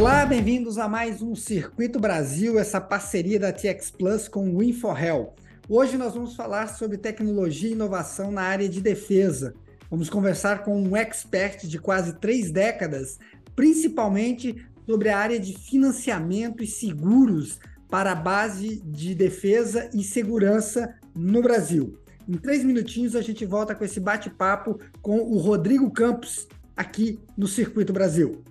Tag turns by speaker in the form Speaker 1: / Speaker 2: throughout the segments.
Speaker 1: Olá, bem-vindos a mais um Circuito Brasil, essa parceria da TX Plus com o InfoHel. Hoje nós vamos falar sobre tecnologia e inovação na área de defesa. Vamos conversar com um expert de quase três décadas, principalmente sobre a área de financiamento e seguros para a base de defesa e segurança no Brasil. Em três minutinhos a gente volta com esse bate-papo com o Rodrigo Campos aqui no Circuito Brasil.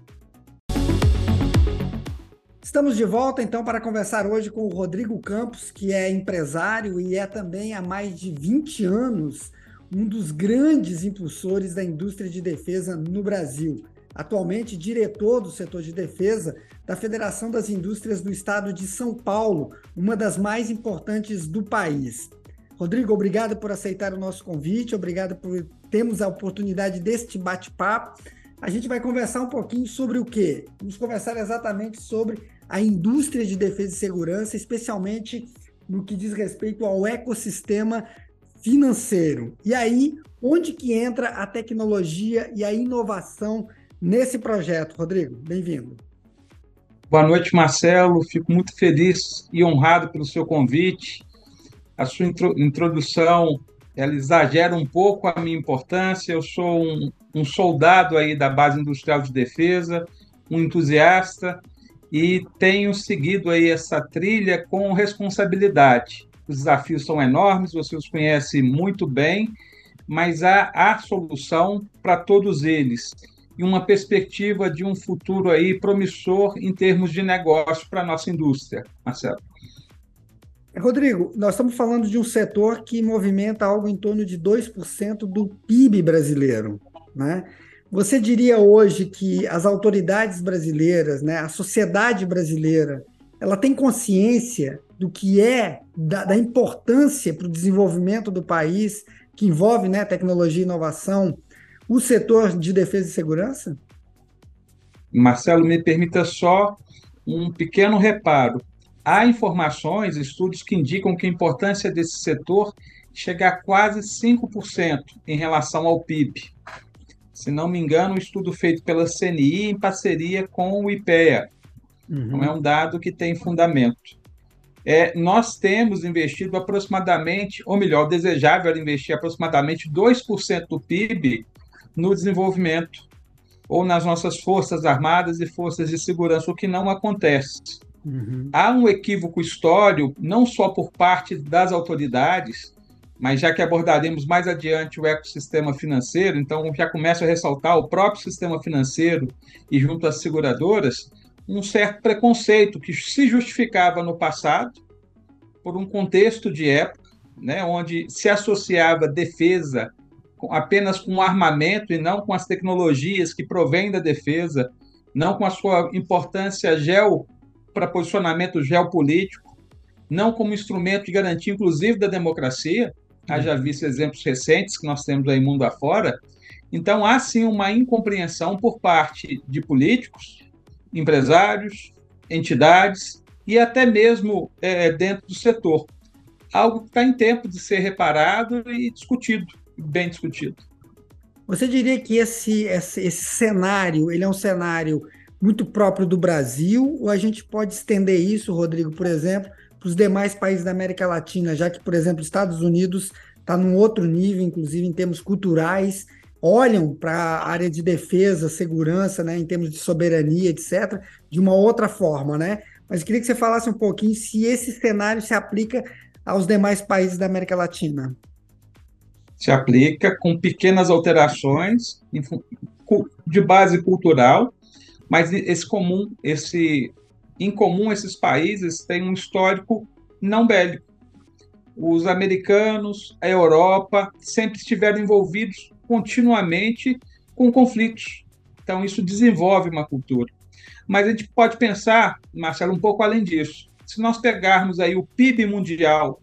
Speaker 1: Estamos de volta então para conversar hoje com o Rodrigo Campos, que é empresário e é também há mais de 20 anos um dos grandes impulsores da indústria de defesa no Brasil. Atualmente diretor do setor de defesa da Federação das Indústrias do Estado de São Paulo, uma das mais importantes do país. Rodrigo, obrigado por aceitar o nosso convite, obrigado por termos a oportunidade deste bate-papo. A gente vai conversar um pouquinho sobre o quê? Vamos conversar exatamente sobre a indústria de defesa e segurança, especialmente no que diz respeito ao ecossistema financeiro. E aí, onde que entra a tecnologia e a inovação nesse projeto, Rodrigo? Bem-vindo.
Speaker 2: Boa noite, Marcelo. Fico muito feliz e honrado pelo seu convite. A sua introdução ela exagera um pouco a minha importância. Eu sou um, um soldado aí da base industrial de defesa, um entusiasta e tenho seguido aí essa trilha com responsabilidade. Os desafios são enormes, você os conhece muito bem, mas há, há solução para todos eles e uma perspectiva de um futuro aí promissor em termos de negócio para a nossa indústria, Marcelo.
Speaker 1: Rodrigo, nós estamos falando de um setor que movimenta algo em torno de 2% do PIB brasileiro, né? Você diria hoje que as autoridades brasileiras, né, a sociedade brasileira, ela tem consciência do que é, da, da importância para o desenvolvimento do país, que envolve né, tecnologia e inovação, o setor de defesa e segurança?
Speaker 2: Marcelo, me permita só um pequeno reparo. Há informações, estudos que indicam que a importância desse setor chega a quase 5% em relação ao PIB se não me engano, um estudo feito pela CNI em parceria com o IPEA. Uhum. Não é um dado que tem fundamento. É, nós temos investido aproximadamente, ou melhor, desejável investir aproximadamente 2% do PIB no desenvolvimento, ou nas nossas forças armadas e forças de segurança, o que não acontece. Uhum. Há um equívoco histórico, não só por parte das autoridades, mas já que abordaremos mais adiante o ecossistema financeiro, então já começo a ressaltar o próprio sistema financeiro e junto às seguradoras, um certo preconceito que se justificava no passado por um contexto de época, né, onde se associava defesa apenas com armamento e não com as tecnologias que provêm da defesa, não com a sua importância geo para posicionamento geopolítico, não como instrumento de garantia, inclusive, da democracia, haja visto exemplos recentes que nós temos aí mundo afora. Então, há sim uma incompreensão por parte de políticos, empresários, entidades e até mesmo é, dentro do setor. Algo que está em tempo de ser reparado e discutido, bem discutido.
Speaker 1: Você diria que esse, esse, esse cenário ele é um cenário muito próprio do Brasil, ou a gente pode estender isso, Rodrigo, por exemplo, para os demais países da América Latina, já que, por exemplo, Estados Unidos está num outro nível, inclusive em termos culturais, olham para a área de defesa, segurança, né, em termos de soberania, etc., de uma outra forma, né? Mas queria que você falasse um pouquinho se esse cenário se aplica aos demais países da América Latina.
Speaker 2: Se aplica com pequenas alterações de base cultural, mas esse comum, esse em comum esses países têm um histórico não bélico. Os americanos, a Europa, sempre estiveram envolvidos continuamente com conflitos. Então, isso desenvolve uma cultura. Mas a gente pode pensar, Marcelo, um pouco além disso. Se nós pegarmos aí o PIB mundial,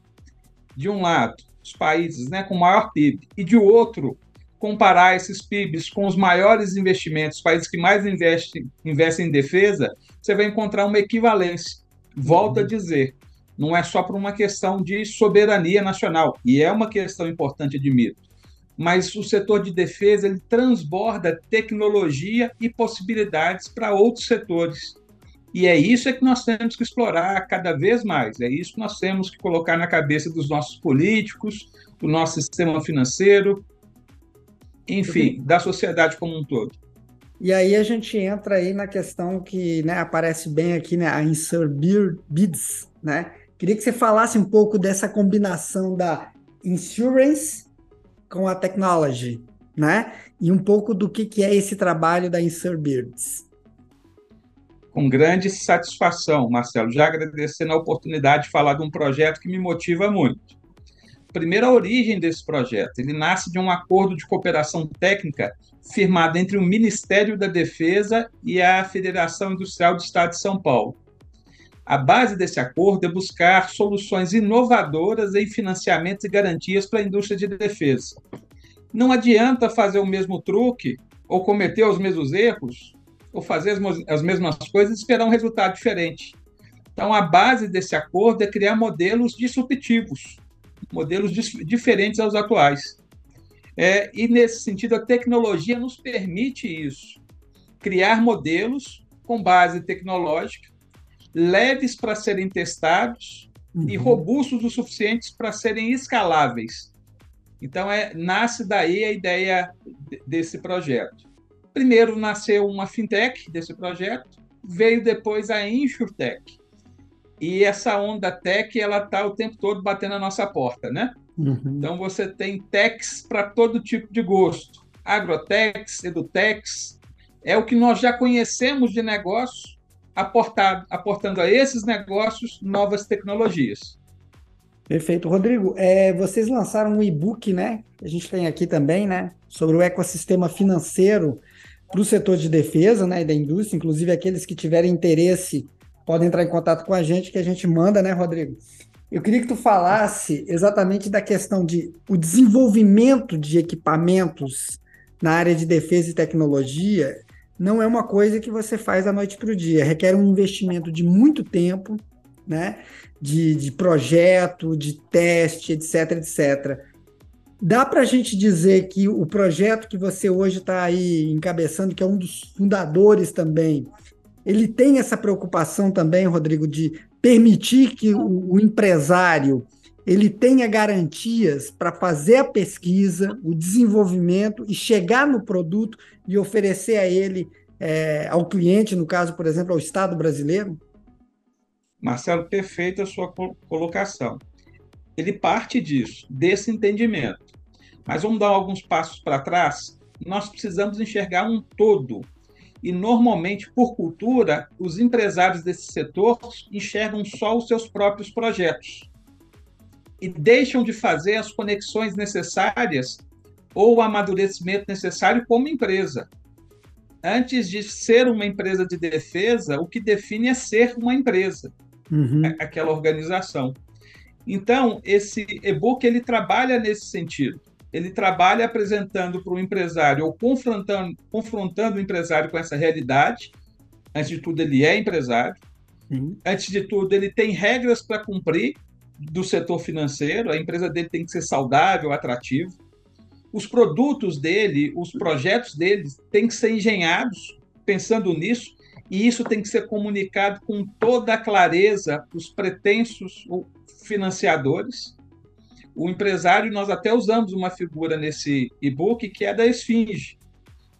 Speaker 2: de um lado, os países né, com maior PIB, e de outro, comparar esses PIBs com os maiores investimentos, países que mais investem, investem em defesa, você vai encontrar uma equivalência. Volto uhum. a dizer, não é só por uma questão de soberania nacional, e é uma questão importante, admito, mas o setor de defesa ele transborda tecnologia e possibilidades para outros setores. E é isso é que nós temos que explorar cada vez mais. É isso que nós temos que colocar na cabeça dos nossos políticos, do nosso sistema financeiro, enfim, da sociedade como um todo.
Speaker 1: E aí a gente entra aí na questão que né, aparece bem aqui, né, a Insert Bids, né? Queria que você falasse um pouco dessa combinação da insurance com a technology, né? E um pouco do que, que é esse trabalho da Insert Bids.
Speaker 2: Com grande satisfação, Marcelo, já agradecendo a oportunidade de falar de um projeto que me motiva muito primeiro, a origem desse projeto. Ele nasce de um acordo de cooperação técnica firmado entre o Ministério da Defesa e a Federação Industrial do Estado de São Paulo. A base desse acordo é buscar soluções inovadoras em financiamentos e garantias para a indústria de defesa. Não adianta fazer o mesmo truque ou cometer os mesmos erros ou fazer as mesmas coisas e esperar um resultado diferente. Então, a base desse acordo é criar modelos disruptivos, modelos diferentes aos atuais. É, e, nesse sentido, a tecnologia nos permite isso, criar modelos com base tecnológica, leves para serem testados uhum. e robustos o suficientes para serem escaláveis. Então, é, nasce daí a ideia desse projeto. Primeiro nasceu uma fintech desse projeto, veio depois a InsurTech, e essa onda tech ela está o tempo todo batendo a nossa porta, né? Uhum. Então você tem techs para todo tipo de gosto, agrotechs, edutechs, é o que nós já conhecemos de negócio, aportado, aportando a esses negócios novas tecnologias.
Speaker 1: Perfeito, Rodrigo. É, vocês lançaram um e-book, né? A gente tem aqui também, né? Sobre o ecossistema financeiro para o setor de defesa, né? E da indústria, inclusive aqueles que tiverem interesse podem entrar em contato com a gente, que a gente manda, né, Rodrigo? Eu queria que tu falasse exatamente da questão de o desenvolvimento de equipamentos na área de defesa e tecnologia não é uma coisa que você faz da noite para o dia, requer um investimento de muito tempo, né? De, de projeto, de teste, etc, etc. Dá para a gente dizer que o projeto que você hoje está aí encabeçando, que é um dos fundadores também, ele tem essa preocupação também, Rodrigo, de permitir que o, o empresário ele tenha garantias para fazer a pesquisa, o desenvolvimento e chegar no produto e oferecer a ele, é, ao cliente, no caso, por exemplo, ao Estado brasileiro?
Speaker 2: Marcelo, perfeita a sua colocação. Ele parte disso, desse entendimento. Mas vamos dar alguns passos para trás. Nós precisamos enxergar um todo e normalmente, por cultura, os empresários desse setor enxergam só os seus próprios projetos e deixam de fazer as conexões necessárias ou o amadurecimento necessário como empresa. Antes de ser uma empresa de defesa, o que define é ser uma empresa, uhum. aquela organização. Então, esse e-book ele trabalha nesse sentido ele trabalha apresentando para o empresário ou confrontando, confrontando o empresário com essa realidade. Antes de tudo, ele é empresário. Uhum. Antes de tudo, ele tem regras para cumprir do setor financeiro. A empresa dele tem que ser saudável, atrativo. Os produtos dele, os projetos dele têm que ser engenhados pensando nisso, e isso tem que ser comunicado com toda a clareza para os pretensos financiadores o empresário, nós até usamos uma figura nesse e-book que é da esfinge.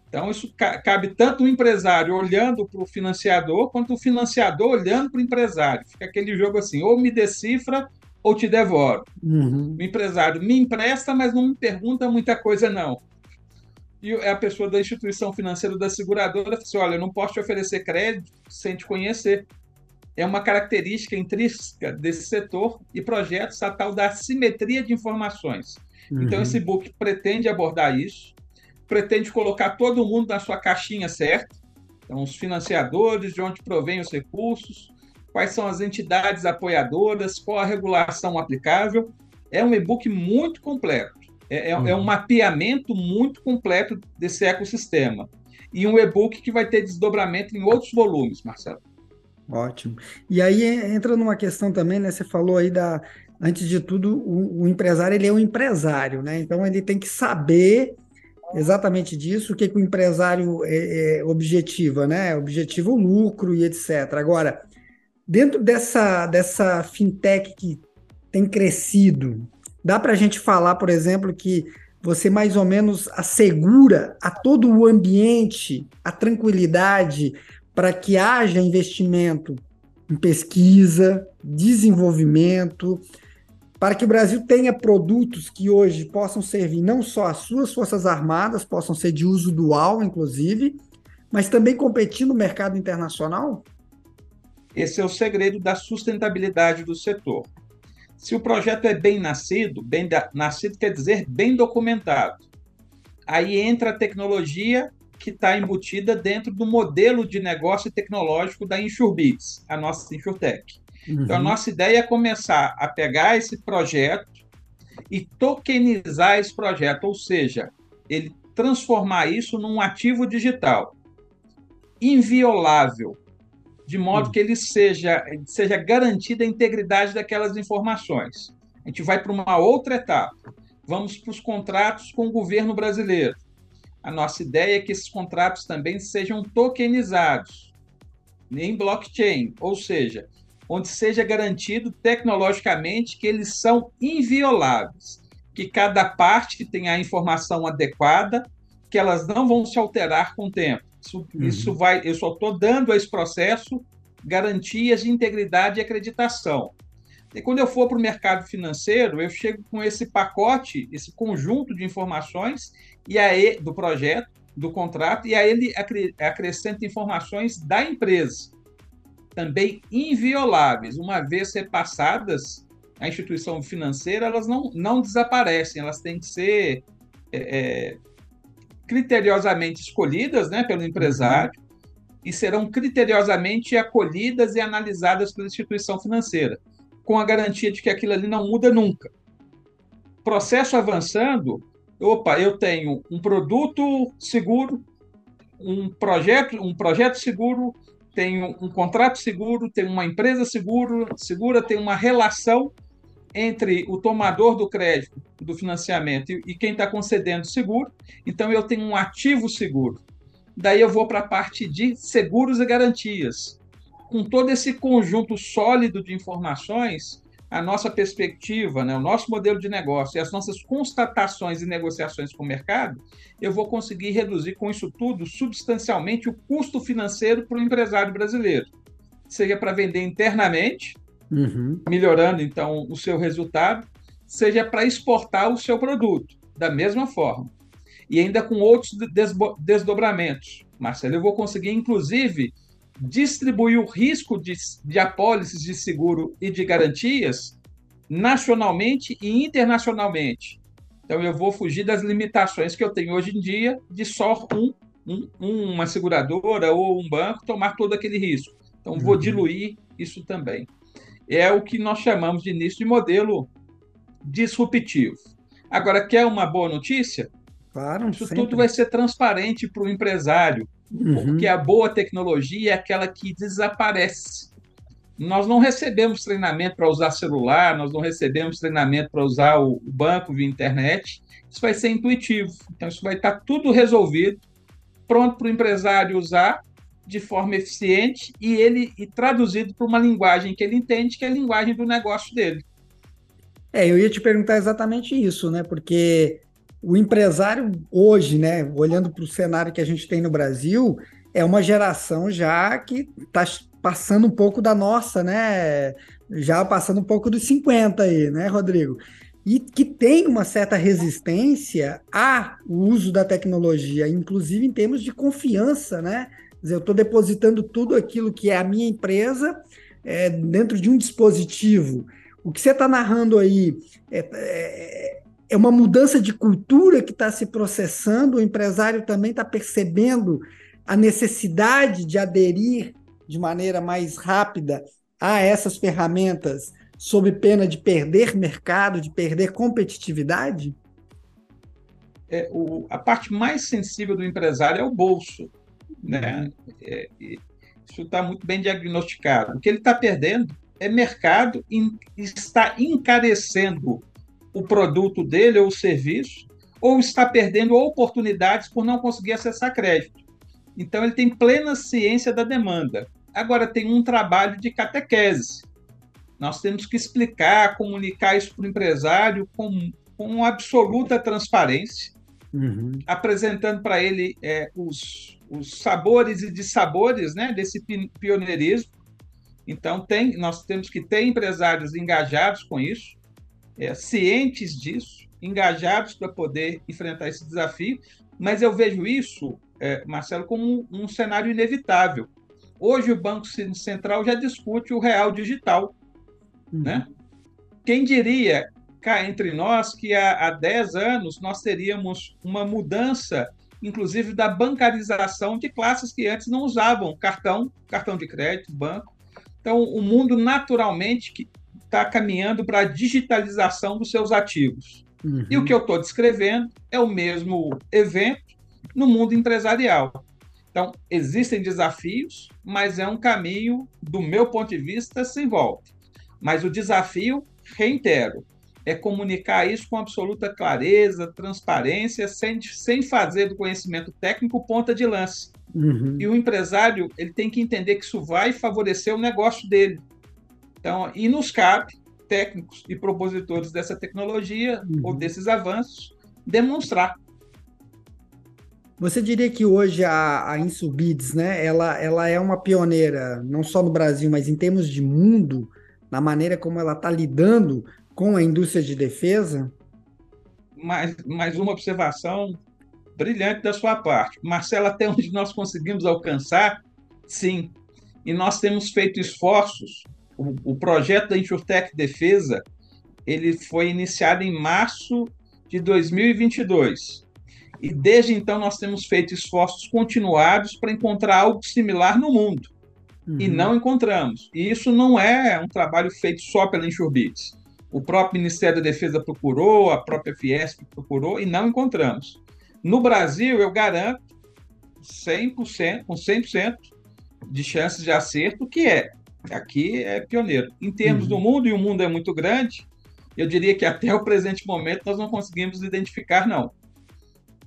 Speaker 2: Então, isso cabe tanto o empresário olhando para o financiador, quanto o financiador olhando para o empresário. Fica aquele jogo assim: ou me decifra ou te devoro. Uhum. O empresário me empresta, mas não me pergunta muita coisa, não. E a pessoa da instituição financeira da seguradora fala assim: olha, eu não posso te oferecer crédito sem te conhecer é uma característica intrínseca desse setor e projetos a tal da simetria de informações. Então, uhum. Então, esse book pretende abordar isso, pretende colocar todo mundo na sua caixinha certa, então, os financiadores, de onde provém os recursos, quais são as entidades apoiadoras, qual a regulação aplicável. É um e-book muito completo, é, é, uhum. é um mapeamento muito completo desse ecossistema. E um e-book que vai ter desdobramento em outros volumes, Marcelo.
Speaker 1: Ótimo. E aí entra numa questão também, né? Você falou aí da, antes de tudo, o, o, empresário ele é um empresário, né? Então ele tem que saber exatamente disso, o que, que o empresário é, é, objetiva, né? Objetiva o lucro e etc. Agora, dentro dessa, dessa fintech que tem crescido, dá para a gente falar, por exemplo, que você mais ou menos assegura a todo o ambiente a tranquilidade para que haja investimento em pesquisa, desenvolvimento, para que o Brasil tenha produtos que hoje possam servir não só as suas Forças Armadas, possam ser de uso dual, inclusive, mas também competir no mercado internacional?
Speaker 2: Esse é o segredo da sustentabilidade do setor. Se o projeto é bem nascido, bem nascido quer dizer bem documentado. Aí entra a tecnologia que está embutida dentro do modelo de negócio tecnológico da Insurebits, a nossa Insurtech. Uhum. Então, a nossa ideia é começar a pegar esse projeto e tokenizar esse projeto, ou seja, ele transformar isso num ativo digital inviolável, de modo uhum. que ele seja, seja garantida a integridade daquelas informações. A gente vai para uma outra etapa. Vamos para os contratos com o governo brasileiro. A nossa ideia é que esses contratos também sejam tokenizados em blockchain, ou seja, onde seja garantido tecnologicamente que eles são invioláveis, que cada parte tenha a informação adequada, que elas não vão se alterar com o tempo. Isso, uhum. isso vai, eu só estou dando a esse processo garantias de integridade e acreditação. E quando eu for para o mercado financeiro, eu chego com esse pacote, esse conjunto de informações e aí do projeto, do contrato, e aí ele acrescenta informações da empresa também invioláveis. Uma vez repassadas à instituição financeira, elas não, não desaparecem, elas têm que ser é, é, criteriosamente escolhidas né, pelo empresário uhum. e serão criteriosamente acolhidas e analisadas pela instituição financeira, com a garantia de que aquilo ali não muda nunca. Processo avançando, opa, eu tenho um produto seguro, um projeto, um projeto seguro, tem um, contrato seguro, tem uma empresa seguro, segura, tem uma relação entre o tomador do crédito, do financiamento e quem está concedendo seguro. Então, eu tenho um ativo seguro. Daí eu vou para a parte de seguros e garantias. Com todo esse conjunto sólido de informações, a nossa perspectiva, né, o nosso modelo de negócio e as nossas constatações e negociações com o mercado, eu vou conseguir reduzir com isso tudo substancialmente o custo financeiro para o empresário brasileiro. Seja para vender internamente, uhum. melhorando então o seu resultado, seja para exportar o seu produto, da mesma forma. E ainda com outros desdobramentos. Marcelo, eu vou conseguir, inclusive, distribuir o risco de, de apólices de seguro e de garantias nacionalmente e internacionalmente. Então, eu vou fugir das limitações que eu tenho hoje em dia de só um, um uma seguradora ou um banco tomar todo aquele risco. Então, vou uhum. diluir isso também. É o que nós chamamos de início de modelo disruptivo. Agora, quer uma boa notícia? Claro, isso sempre. tudo vai ser transparente para o empresário, Uhum. Porque a boa tecnologia é aquela que desaparece. Nós não recebemos treinamento para usar celular, nós não recebemos treinamento para usar o banco via internet. Isso vai ser intuitivo. Então, isso vai estar tudo resolvido, pronto para o empresário usar de forma eficiente e ele e traduzido para uma linguagem que ele entende, que é a linguagem do negócio dele.
Speaker 1: É, eu ia te perguntar exatamente isso, né? Porque o empresário hoje, né, olhando para o cenário que a gente tem no Brasil, é uma geração já que está passando um pouco da nossa, né? Já passando um pouco dos 50 aí, né, Rodrigo? E que tem uma certa resistência ao uso da tecnologia, inclusive em termos de confiança, né? Dizer, eu estou depositando tudo aquilo que é a minha empresa é, dentro de um dispositivo. O que você está narrando aí é, é, é uma mudança de cultura que está se processando, o empresário também está percebendo a necessidade de aderir de maneira mais rápida a essas ferramentas, sob pena de perder mercado, de perder competitividade?
Speaker 2: É, o, a parte mais sensível do empresário é o bolso. Né? É, isso está muito bem diagnosticado. O que ele está perdendo é mercado e está encarecendo o produto dele ou o serviço, ou está perdendo oportunidades por não conseguir acessar crédito. Então, ele tem plena ciência da demanda. Agora, tem um trabalho de catequese. Nós temos que explicar, comunicar isso para o empresário com, com absoluta transparência, uhum. apresentando para ele é, os, os sabores e dissabores né, desse pioneirismo. Então, tem, nós temos que ter empresários engajados com isso, é, cientes disso, engajados para poder enfrentar esse desafio, mas eu vejo isso, é, Marcelo, como um, um, cenário inevitável. Hoje o Banco Central já discute o real digital. Uhum. Né? Quem diria cá entre nós que há, há 10 anos nós teríamos uma mudança, inclusive da bancarização de classes que antes não usavam cartão, cartão de crédito, banco. Então, o mundo naturalmente está caminhando para a digitalização dos seus ativos. Uhum. E o que eu estou descrevendo é o mesmo evento no mundo empresarial. Então, existem desafios, mas é um caminho, do meu ponto de vista, sem volta. Mas o desafio, reitero, é comunicar isso com absoluta clareza, transparência, sem, sem fazer do conhecimento técnico ponta de lança. Uhum. E o empresário ele tem que entender que isso vai favorecer o negócio dele. Então, e nos cabe técnicos e propositores dessa tecnologia uhum. ou desses avanços demonstrar.
Speaker 1: Você diria que hoje a, a Insubids, né, ela, ela é uma pioneira, não só no Brasil, mas em termos de mundo, na maneira como ela está lidando com a indústria de defesa?
Speaker 2: Mais, mais uma observação brilhante da sua parte. Marcela, até onde nós conseguimos alcançar, sim. E nós temos feito esforços o, o projeto da InsurTech Defesa ele foi iniciado em março de 2022. E desde então nós temos feito esforços continuados para encontrar algo similar no mundo. Uhum. E não encontramos. E isso não é um trabalho feito só pela Insurbits. O próprio Ministério da Defesa procurou, a própria Fiesp procurou e não encontramos. No Brasil, eu garanto 100%, com 100% de chances de acerto, que é Aqui é pioneiro. Em termos uhum. do mundo, e o mundo é muito grande, eu diria que até o presente momento nós não conseguimos identificar, não.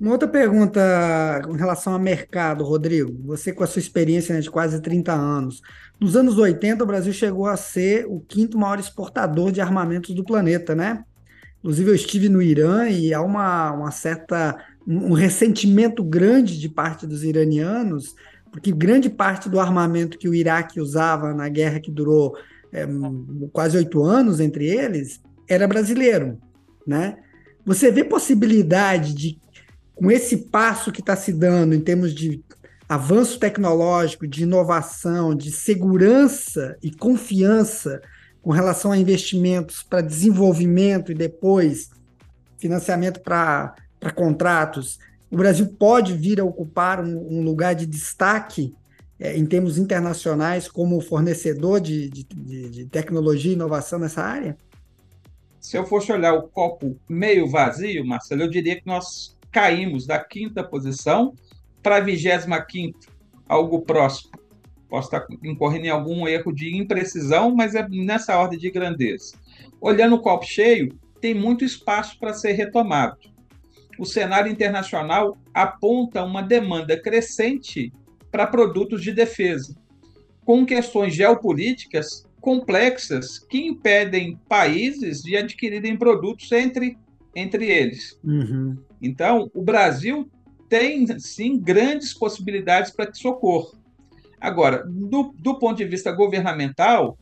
Speaker 1: Uma outra pergunta em relação ao mercado, Rodrigo. Você, com a sua experiência né, de quase 30 anos, nos anos 80, o Brasil chegou a ser o quinto maior exportador de armamentos do planeta, né? Inclusive, eu estive no Irã e há uma, uma certa um ressentimento grande de parte dos iranianos porque grande parte do armamento que o Iraque usava na guerra que durou é, quase oito anos entre eles era brasileiro, né? Você vê possibilidade de, com esse passo que está se dando em termos de avanço tecnológico, de inovação, de segurança e confiança com relação a investimentos para desenvolvimento e depois financiamento para contratos, o Brasil pode vir a ocupar um, um lugar de destaque é, em termos internacionais como fornecedor de, de, de, tecnologia e inovação nessa área?
Speaker 2: Se eu fosse olhar o copo meio vazio, Marcelo, eu diria que nós caímos da quinta posição para a vigésima quinta, algo próximo. Posso estar incorrendo em algum erro de imprecisão, mas é nessa ordem de grandeza. Olhando o copo cheio, tem muito espaço para ser retomado o cenário internacional aponta uma demanda crescente para produtos de defesa, com questões geopolíticas complexas que impedem países de adquirirem produtos entre, entre eles. Uhum. Então, o Brasil tem, sim, grandes possibilidades para que socorro. Agora, do, do ponto de vista governamental,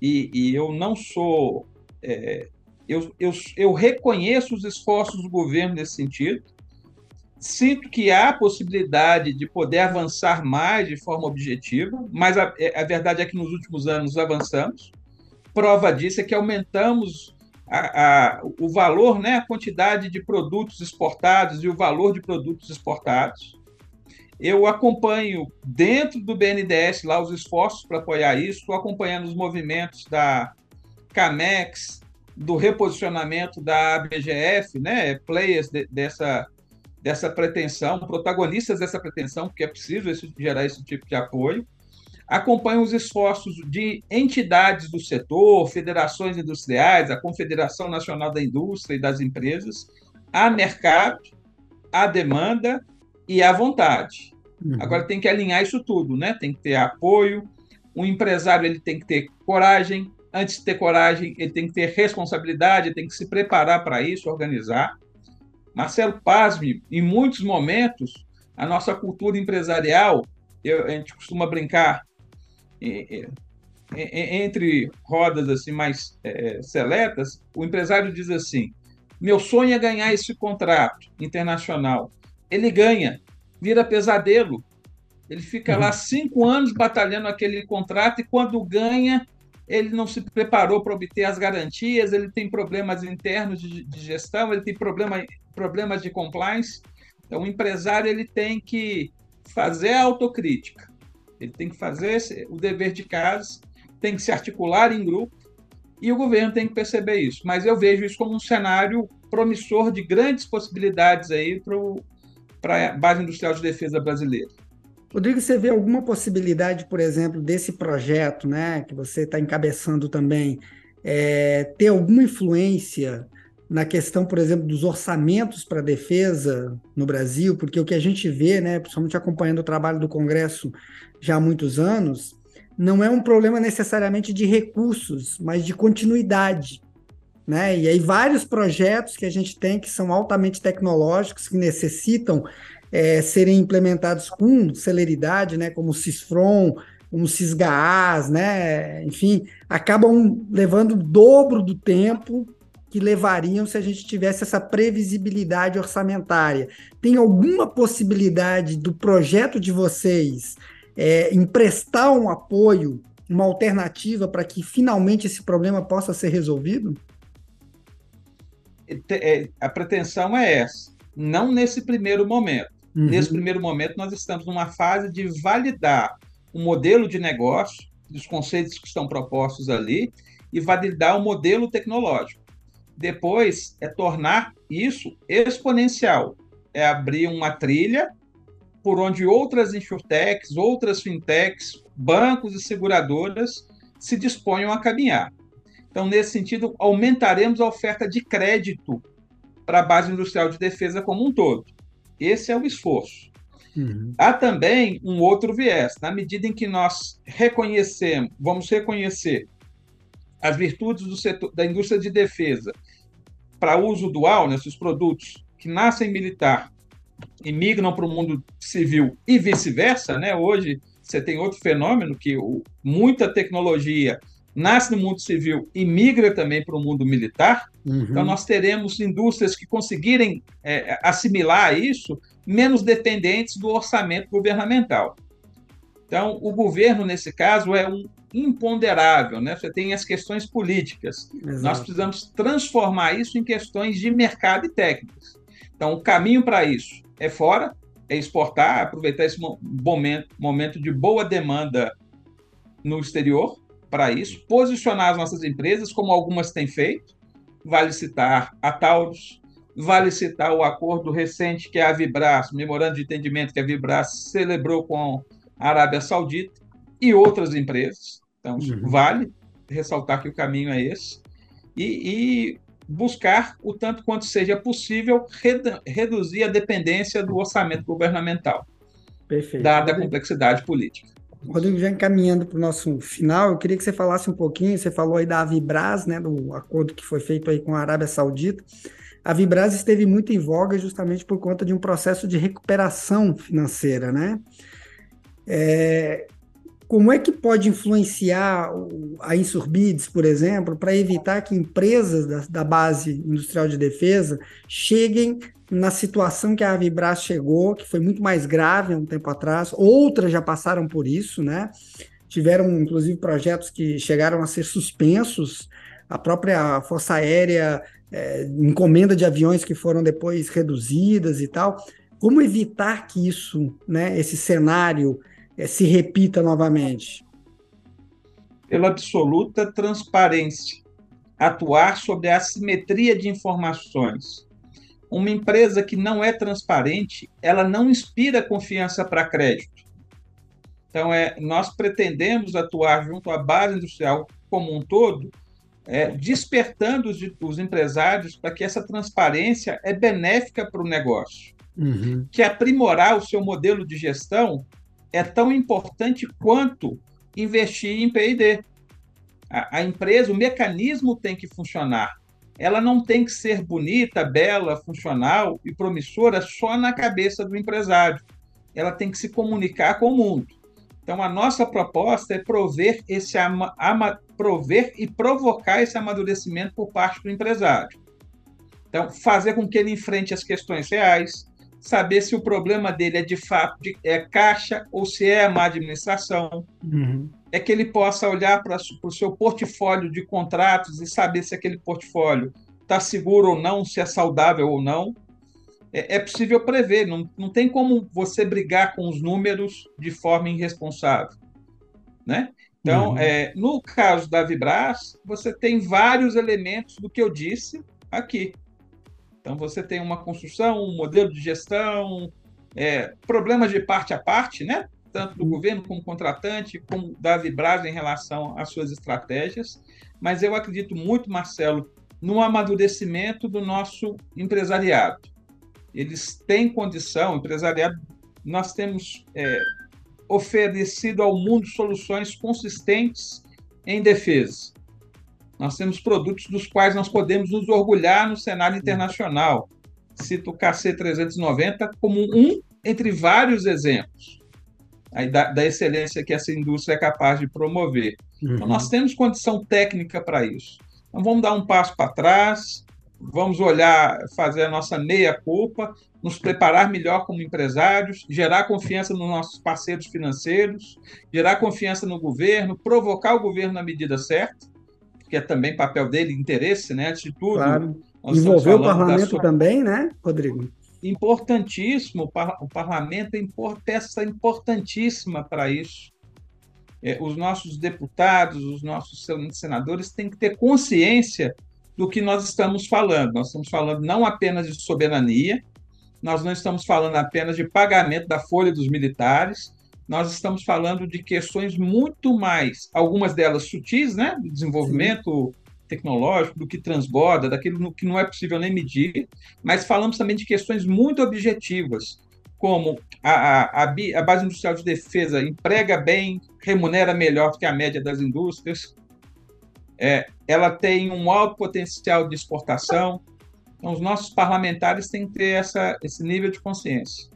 Speaker 2: e, e eu não sou é, eu, eu, eu reconheço os esforços do governo nesse sentido, sinto que há possibilidade de poder avançar mais de forma objetiva, mas a, é, a, verdade é que nos últimos anos avançamos. Prova disso é que aumentamos a, a, o valor, né, a quantidade de produtos exportados e o valor de produtos exportados. Eu acompanho dentro do BNDES lá os esforços para apoiar isso, estou acompanhando os movimentos da CAMEX, do reposicionamento da ABGF, né, players de, dessa, dessa pretensão, protagonistas dessa pretensão, porque é preciso esse, gerar esse tipo de apoio. Acompanham os esforços de entidades do setor, federações industriais, a Confederação Nacional da Indústria e das Empresas, há mercado, há demanda e há vontade. Uhum. Agora tem que alinhar isso tudo, né? Tem que ter apoio. O empresário ele tem que ter coragem. Antes de ter coragem, ele tem que ter responsabilidade, ele tem que se preparar para isso, organizar. Marcelo Pasme, em muitos momentos, a nossa cultura empresarial, eu, a gente costuma brincar entre rodas assim mais é, seletas, o empresário diz assim: meu sonho é ganhar esse contrato internacional. Ele ganha, vira pesadelo. Ele fica uhum. lá cinco anos batalhando aquele contrato e quando ganha, ele não se preparou para obter as garantias, ele tem problemas internos de, de gestão, ele tem problema, problemas de compliance. Então, o empresário ele tem que fazer a autocrítica, ele tem que fazer esse, o dever de casa, tem que se articular em grupo e o governo tem que perceber isso. Mas eu vejo isso como um cenário promissor de grandes possibilidades aí para a base industrial de defesa brasileira.
Speaker 1: Rodrigo, você vê alguma possibilidade, por exemplo, desse projeto, né, que você está encabeçando também, é, ter alguma influência na questão, por exemplo, dos orçamentos para a defesa no Brasil? Porque o que a gente vê, né, principalmente acompanhando o trabalho do Congresso já há muitos anos, não é um problema necessariamente de recursos, mas de continuidade. Né? E aí vários projetos que a gente tem que são altamente tecnológicos, que necessitam é, serem implementados com celeridade, né, como o CISFRON, como o CISGAAS, né, enfim, acabam levando o dobro do tempo que levariam se a gente tivesse essa previsibilidade orçamentária. Tem alguma possibilidade do projeto de vocês é, emprestar um apoio, uma alternativa para que finalmente esse problema possa ser resolvido?
Speaker 2: É, a pretensão é essa, não nesse primeiro momento. Uhum. Nesse primeiro momento, nós estamos numa fase de validar o modelo de negócio, dos conceitos que estão propostos ali, e validar o modelo tecnológico. Depois, é tornar isso exponencial. É abrir uma trilha por onde outras insurtechs, outras fintechs, bancos e seguradoras se disponham a caminhar. Então, nesse sentido, aumentaremos a oferta de crédito para a base industrial de defesa como um todo. Esse é o esforço. Uhum. Há também um outro viés, na medida em que nós reconhecemos, vamos reconhecer as virtudes do setor da indústria de defesa para uso dual, nesses produtos que nascem militar e migram para o mundo civil e vice-versa, né? Hoje você tem outro fenômeno que o, muita tecnologia nasce no mundo civil e migra também para o mundo militar. Uhum. Então, nós teremos indústrias que conseguirem é, assimilar isso menos dependentes do orçamento governamental. Então, o governo, nesse caso, é um imponderável, né? Você tem as questões políticas. Exato. Nós precisamos transformar isso em questões de mercado e técnicas. Então, o caminho para isso é fora, é exportar, aproveitar esse momento, momento de boa demanda no exterior, para isso, posicionar as nossas empresas, como algumas têm feito. Vale citar a Taurus, vale citar o acordo recente que a Vibras, memorando de entendimento que a Vibras celebrou com a Arábia Saudita e outras empresas. Então, uhum. vale ressaltar que o caminho é esse. E, e buscar, o tanto quanto seja possível, reduzir a dependência do orçamento governamental, Perfeito. dada a complexidade política.
Speaker 1: Rodrigo, já encaminhando para o nosso final, eu queria que você falasse um pouquinho, você falou aí da Avibras, né, do acordo que foi feito aí com a Arábia Saudita. A Vibras esteve muito em voga justamente por conta de um processo de recuperação financeira, né? É, como é que pode influenciar a Insurbids, por exemplo, para evitar que empresas da, da, base industrial de defesa cheguem na situação que a Avibras chegou, que foi muito mais grave há um tempo atrás, outras já passaram por isso, né? Tiveram, inclusive, projetos que chegaram a ser suspensos, a própria Força Aérea, é, encomenda de aviões que foram depois reduzidas e tal. Como evitar que isso, né, esse cenário, se repita novamente?
Speaker 2: Pela absoluta transparência. Atuar sobre a assimetria de informações uma empresa que não é transparente, ela não inspira confiança para crédito. Então, é, nós pretendemos atuar junto à base industrial como um todo é, despertando os, os empresários para que essa transparência é benéfica para o negócio. Uhum. Que aprimorar o seu modelo de gestão é tão importante quanto investir em P&D. A, a empresa, o mecanismo tem que funcionar. Ela não tem que ser bonita, bela, funcional e promissora só na cabeça do empresário. Ela tem que se comunicar com o mundo. Então, a nossa proposta é prover, esse ama, ama, prover e provocar esse amadurecimento por parte do empresário. Então, fazer com que ele enfrente as questões reais, saber se o problema dele é de fato de, é caixa ou se é a má administração. Uhum. É que ele possa olhar para o seu portfólio de contratos e saber se aquele portfólio está seguro ou não, se é saudável ou não é, é possível prever, não, não tem como você brigar com os números de forma irresponsável. Né? Então, uhum. é, no caso da Vibras, você tem vários elementos do que eu disse aqui. Então, você tem uma construção, um modelo de gestão, é, problemas de parte a parte, né? tanto do uhum. governo como contratante, como da Vibras em relação às suas estratégias. Mas eu acredito muito, Marcelo, no amadurecimento do nosso empresariado eles têm condição, empresariado, nós temos é, oferecido ao mundo soluções consistentes em defesa. Nós temos produtos dos quais nós podemos nos orgulhar no cenário internacional. Cito o KC390 como um entre vários exemplos da, da, excelência que essa indústria é capaz de promover. Então, uhum. Então, nós temos condição técnica para isso. Então, vamos dar um passo para trás, vamos olhar, fazer a nossa meia-culpa, nos preparar melhor como empresários, gerar confiança nos nossos parceiros financeiros, gerar confiança no governo, provocar o governo na medida certa, que é também papel dele, interesse, né? Antes de tudo. Claro.
Speaker 1: Envolver o parlamento sua... também, né, Rodrigo?
Speaker 2: Importantíssimo, o parlamento é peça importantíssima para isso. É, os nossos deputados, os nossos senadores têm que ter consciência do que nós estamos falando. Nós estamos falando não apenas de soberania, nós não estamos falando apenas de pagamento da folha dos militares, nós estamos falando de questões muito mais, algumas delas sutis, né, desenvolvimento Sim. tecnológico, do que transborda, daquilo que não é possível nem medir, mas falamos também de questões muito objetivas, como a, a, a, base industrial de defesa emprega bem, remunera melhor do que a média das indústrias, é, ela tem um alto potencial de exportação. Então, os nossos parlamentares têm que ter essa, esse nível de consciência.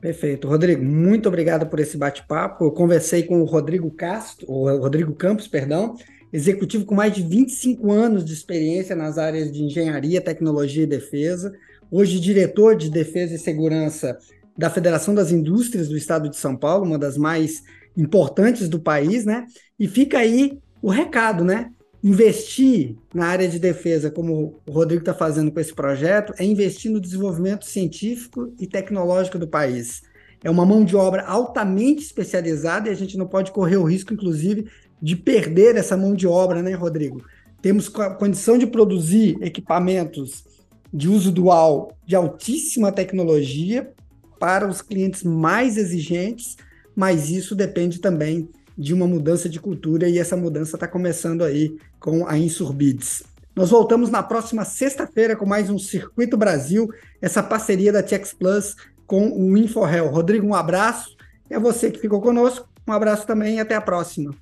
Speaker 1: Perfeito. Rodrigo, muito obrigado por esse bate-papo. Eu conversei com o Rodrigo Castro, o Rodrigo Campos, perdão, executivo com mais de 25 anos de experiência nas áreas de engenharia, tecnologia e defesa, hoje diretor de defesa e segurança da Federação das Indústrias do Estado de São Paulo, uma das mais importantes do país, né? E fica aí o recado, né? Investir na área de defesa, como o Rodrigo está fazendo com esse projeto, é investir no desenvolvimento científico e tecnológico do país. É uma mão de obra altamente especializada e a gente não pode correr o risco, inclusive, de perder essa mão de obra, né, Rodrigo? Temos condição de produzir equipamentos de uso dual de altíssima tecnologia para os clientes mais exigentes, mas isso depende também de uma mudança de cultura e essa mudança está começando aí com a Insurbids. Nós voltamos na próxima sexta-feira com mais um Circuito Brasil, essa parceria da TX Plus com o InfoHel. Rodrigo, um abraço. A você que ficou conosco, um abraço também e até a próxima.